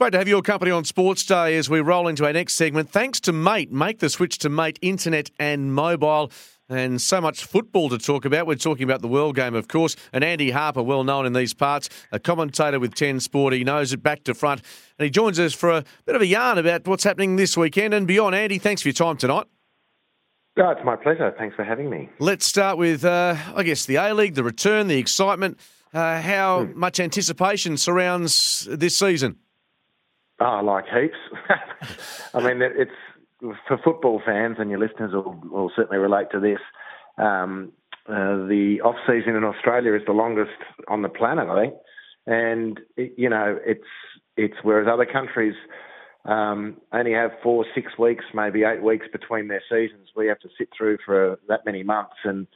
Great to have your company on Sports Day as we roll into our next segment. Thanks to Mate. Make the switch to Mate Internet and Mobile and so much football to talk about. We're talking about the World Game, of course, and Andy Harper, well known in these parts, a commentator with 10 Sport. He knows it back to front, and he joins us for a bit of a yarn about what's happening this weekend and beyond. Andy, thanks for your time tonight. Oh, it's my pleasure. Thanks for having me. Let's start with, uh, I guess, the A League, the return, the excitement. Uh, how hmm. much anticipation surrounds this season? Oh, like heaps. I mean, it's for football fans, and your listeners will, will certainly relate to this. Um, uh, the off season in Australia is the longest on the planet, I think, and it, you know it's it's whereas other countries um, only have four, six weeks, maybe eight weeks between their seasons. We have to sit through for that many months, and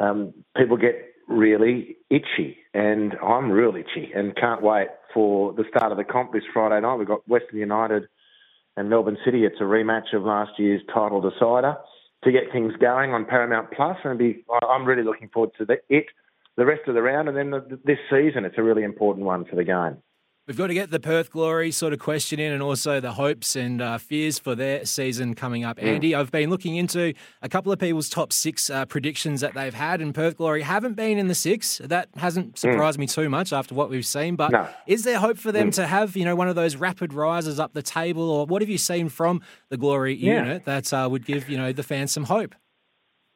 um, people get really itchy, and I'm real itchy, and can't wait for the start of the comp this Friday night. We've got Western United and Melbourne City. It's a rematch of last year's title decider to get things going on Paramount Plus, and be I'm really looking forward to the, it, the rest of the round, and then the, this season. It's a really important one for the game. We've got to get the Perth Glory sort of question in and also the hopes and uh, fears for their season coming up. Mm. Andy, I've been looking into a couple of people's top six uh, predictions that they've had, and Perth Glory haven't been in the six. That hasn't mm. surprised mm. me too much after what we've seen. But no. is there hope for them mm. to have, you know, one of those rapid rises up the table, or what have you seen from the Glory yeah. unit that uh, would give, you know, the fans some hope?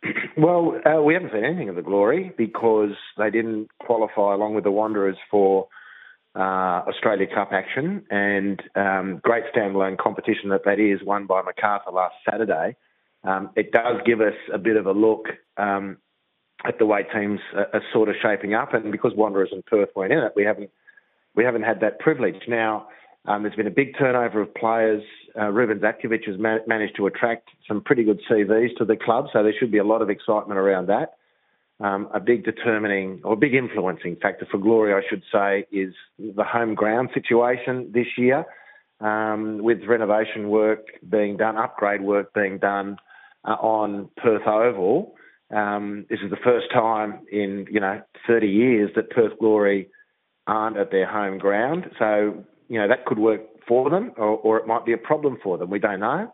Well, uh, we haven't seen anything of the Glory because they didn't qualify along with the Wanderers for uh, Australia Cup action and um, great standalone competition that that is, won by Macarthur last Saturday. Um, it does give us a bit of a look um, at the way teams are, are, sort of shaping up, and because Wanderers and Perth weren't in it, we haven't we haven't had that privilege. Now um, there's been a big turnover of players. Uh, Ruben Zadkovich has ma- managed to attract some pretty good CVs to the club, so there should be a lot of excitement around that um, a big determining or big influencing factor for Glory, I should say, is the home ground situation this year, um, with renovation work being done, upgrade work being done uh, on Perth Oval. Um, this is the first time in you know 30 years that Perth Glory aren't at their home ground, so you know that could work for them, or, or it might be a problem for them. We don't know.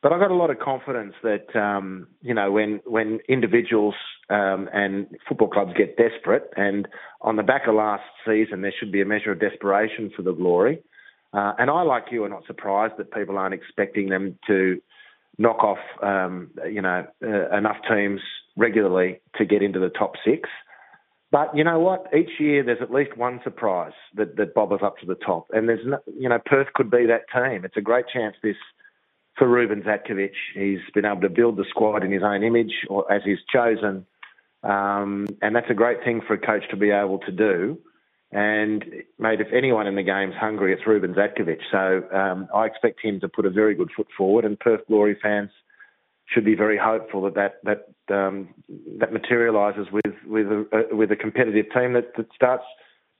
But I've got a lot of confidence that um, you know when when individuals um, and football clubs get desperate, and on the back of last season there should be a measure of desperation for the glory. Uh, and I, like you, are not surprised that people aren't expecting them to knock off um, you know uh, enough teams regularly to get into the top six. But you know what? Each year there's at least one surprise that, that bobbers up to the top, and there's no, you know Perth could be that team. It's a great chance this for Ruben Zadkovich. He's been able to build the squad in his own image or as he's chosen. Um, and that's a great thing for a coach to be able to do. And, mate, if anyone in the game's hungry, it's Ruben Zadkovich. So um, I expect him to put a very good foot forward, and Perth Glory fans should be very hopeful that that that, um, that materialises with with a, with a competitive team that, that starts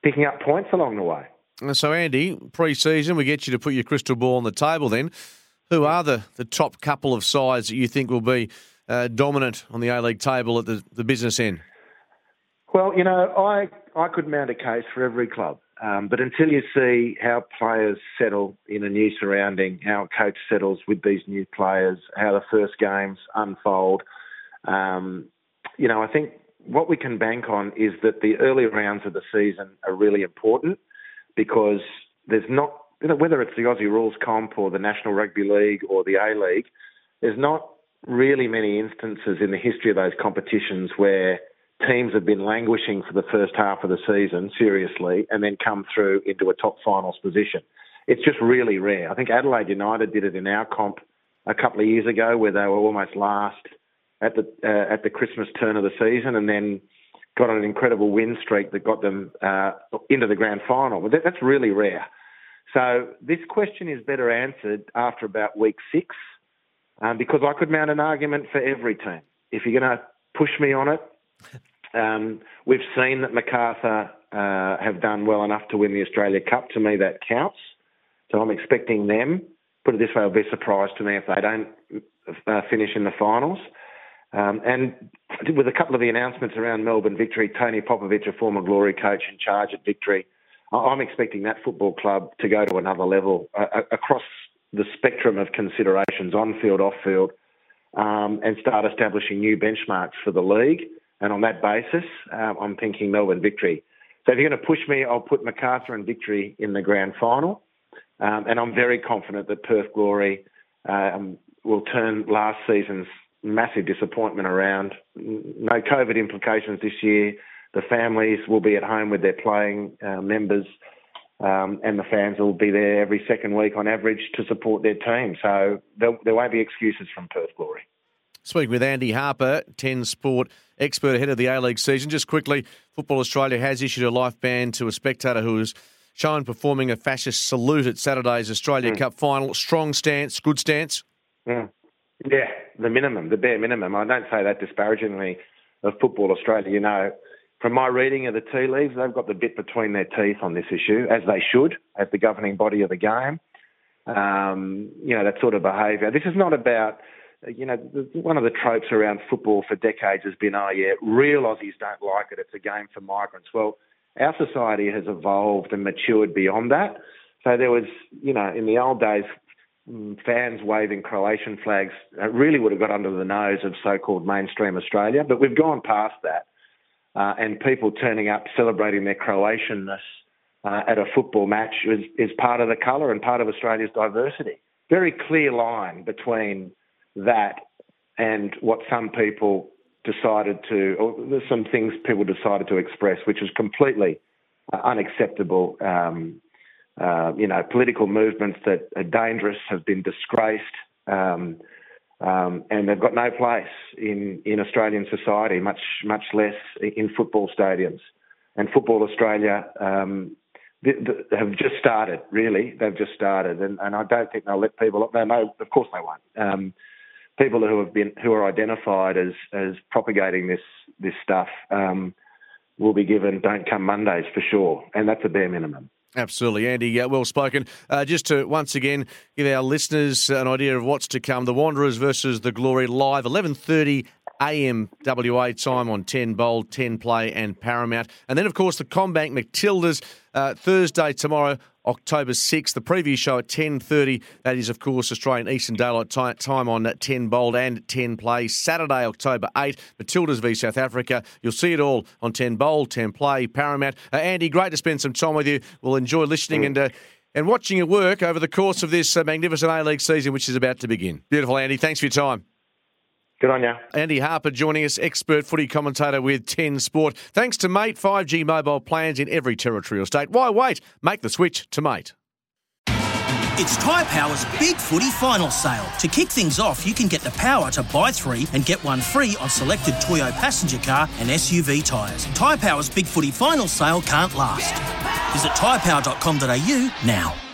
picking up points along the way. So, Andy, pre-season, we get you to put your crystal ball on the table then. Who are the, the top couple of sides that you think will be uh, dominant on the A League table at the, the business end? Well, you know, I I could mount a case for every club, um, but until you see how players settle in a new surrounding, how a coach settles with these new players, how the first games unfold, um, you know, I think what we can bank on is that the early rounds of the season are really important because there's not you know, whether it's the Aussie Rules Comp or the National Rugby League or the A League, there's not really many instances in the history of those competitions where teams have been languishing for the first half of the season seriously and then come through into a top finals position. it's just really rare. I think Adelaide United did it in our comp a couple of years ago, where they were almost last at the uh, at the Christmas turn of the season, and then got an incredible win streak that got them uh, into the grand final. But that's really rare. So this question is better answered after about week six, um, because I could mount an argument for every team. If you're going to push me on it, um, we've seen that Macarthur uh, have done well enough to win the Australia Cup. To me, that counts. So I'm expecting them. Put it this way, I'll be surprised to me if they don't uh, finish in the finals. Um, and with a couple of the announcements around Melbourne victory, Tony Popovic, a former Glory coach in charge at Victory, I'm expecting that football club to go to another level uh, across the spectrum of considerations, on field, off field, um, and start establishing new benchmarks for the league. And on that basis, uh, I'm thinking Melbourne victory. So if you're going to push me, I'll put Macarthur and victory in the grand final. Um, and I'm very confident that Perth Glory um, will turn last season's massive disappointment around. No COVID implications this year. The families will be at home with their playing uh, members, um, and the fans will be there every second week on average to support their team. So there won't be excuses from Perth Glory. Speaking with Andy Harper, 10 Sport expert ahead of the A League season. Just quickly, Football Australia has issued a life ban to a spectator who was shown performing a fascist salute at Saturday's Australia mm. Cup final. Strong stance, good stance. Mm. Yeah, the minimum, the bare minimum. I don't say that disparagingly of Football Australia. You know, from my reading of the tea leaves, they've got the bit between their teeth on this issue, as they should, as the governing body of the game. Um, you know, that sort of behaviour. This is not about, you know, one of the tropes around football for decades has been, oh, yeah, real Aussies don't like it. It's a game for migrants. Well, our society has evolved and matured beyond that. So there was, you know, in the old days, mm, fans waving Croatian flags really would have got under the nose of so-called mainstream Australia. But we've gone past that, uh, and people turning up celebrating their Croatianness uh, at a football match is, is part of the colour and part of Australia's diversity. Very clear line between that and what some people decided to, or there's some things people decided to express, which is completely uh, unacceptable. Um, uh, you know, political movements that are dangerous have been disgraced, um, um, and they've got no place in, in Australian society, much much less in football stadiums. And Football Australia um, they, they have just started. Really, they've just started, and, and I don't think they'll let people. They know, of course, they won't. Um, people who have been who are identified as as propagating this this stuff um, will be given don't come Mondays for sure, and that's a bare minimum. Absolutely, Andy. Uh, well spoken. Uh, just to once again give our listeners an idea of what's to come: the Wanderers versus the Glory live, eleven thirty a.m. WA time on 10 Bold, 10 Play, and Paramount. And then, of course, the CommBank Matildas uh, Thursday tomorrow, October 6th. The preview show at 10.30. That is, of course, Australian Eastern Daylight time on 10 Bold and 10 Play. Saturday, October 8th, Matildas v South Africa. You'll see it all on 10 Bold, 10 Play, Paramount. Uh, Andy, great to spend some time with you. We'll enjoy listening and... Uh, and watching your work over the course of this uh, magnificent A League season, which is about to begin. Beautiful, Andy. Thanks for your time. Good on you. Andy Harper joining us, expert footy commentator with 10 Sport. Thanks to Mate, 5G mobile plans in every territorial state. Why wait? Make the switch to Mate. It's Tyre Power's Big Footy Final Sale. To kick things off, you can get the power to buy three and get one free on selected Toyo passenger car and SUV tyres. Tyre Power's Big Footy Final Sale can't last. Visit tyrepower.com.au now.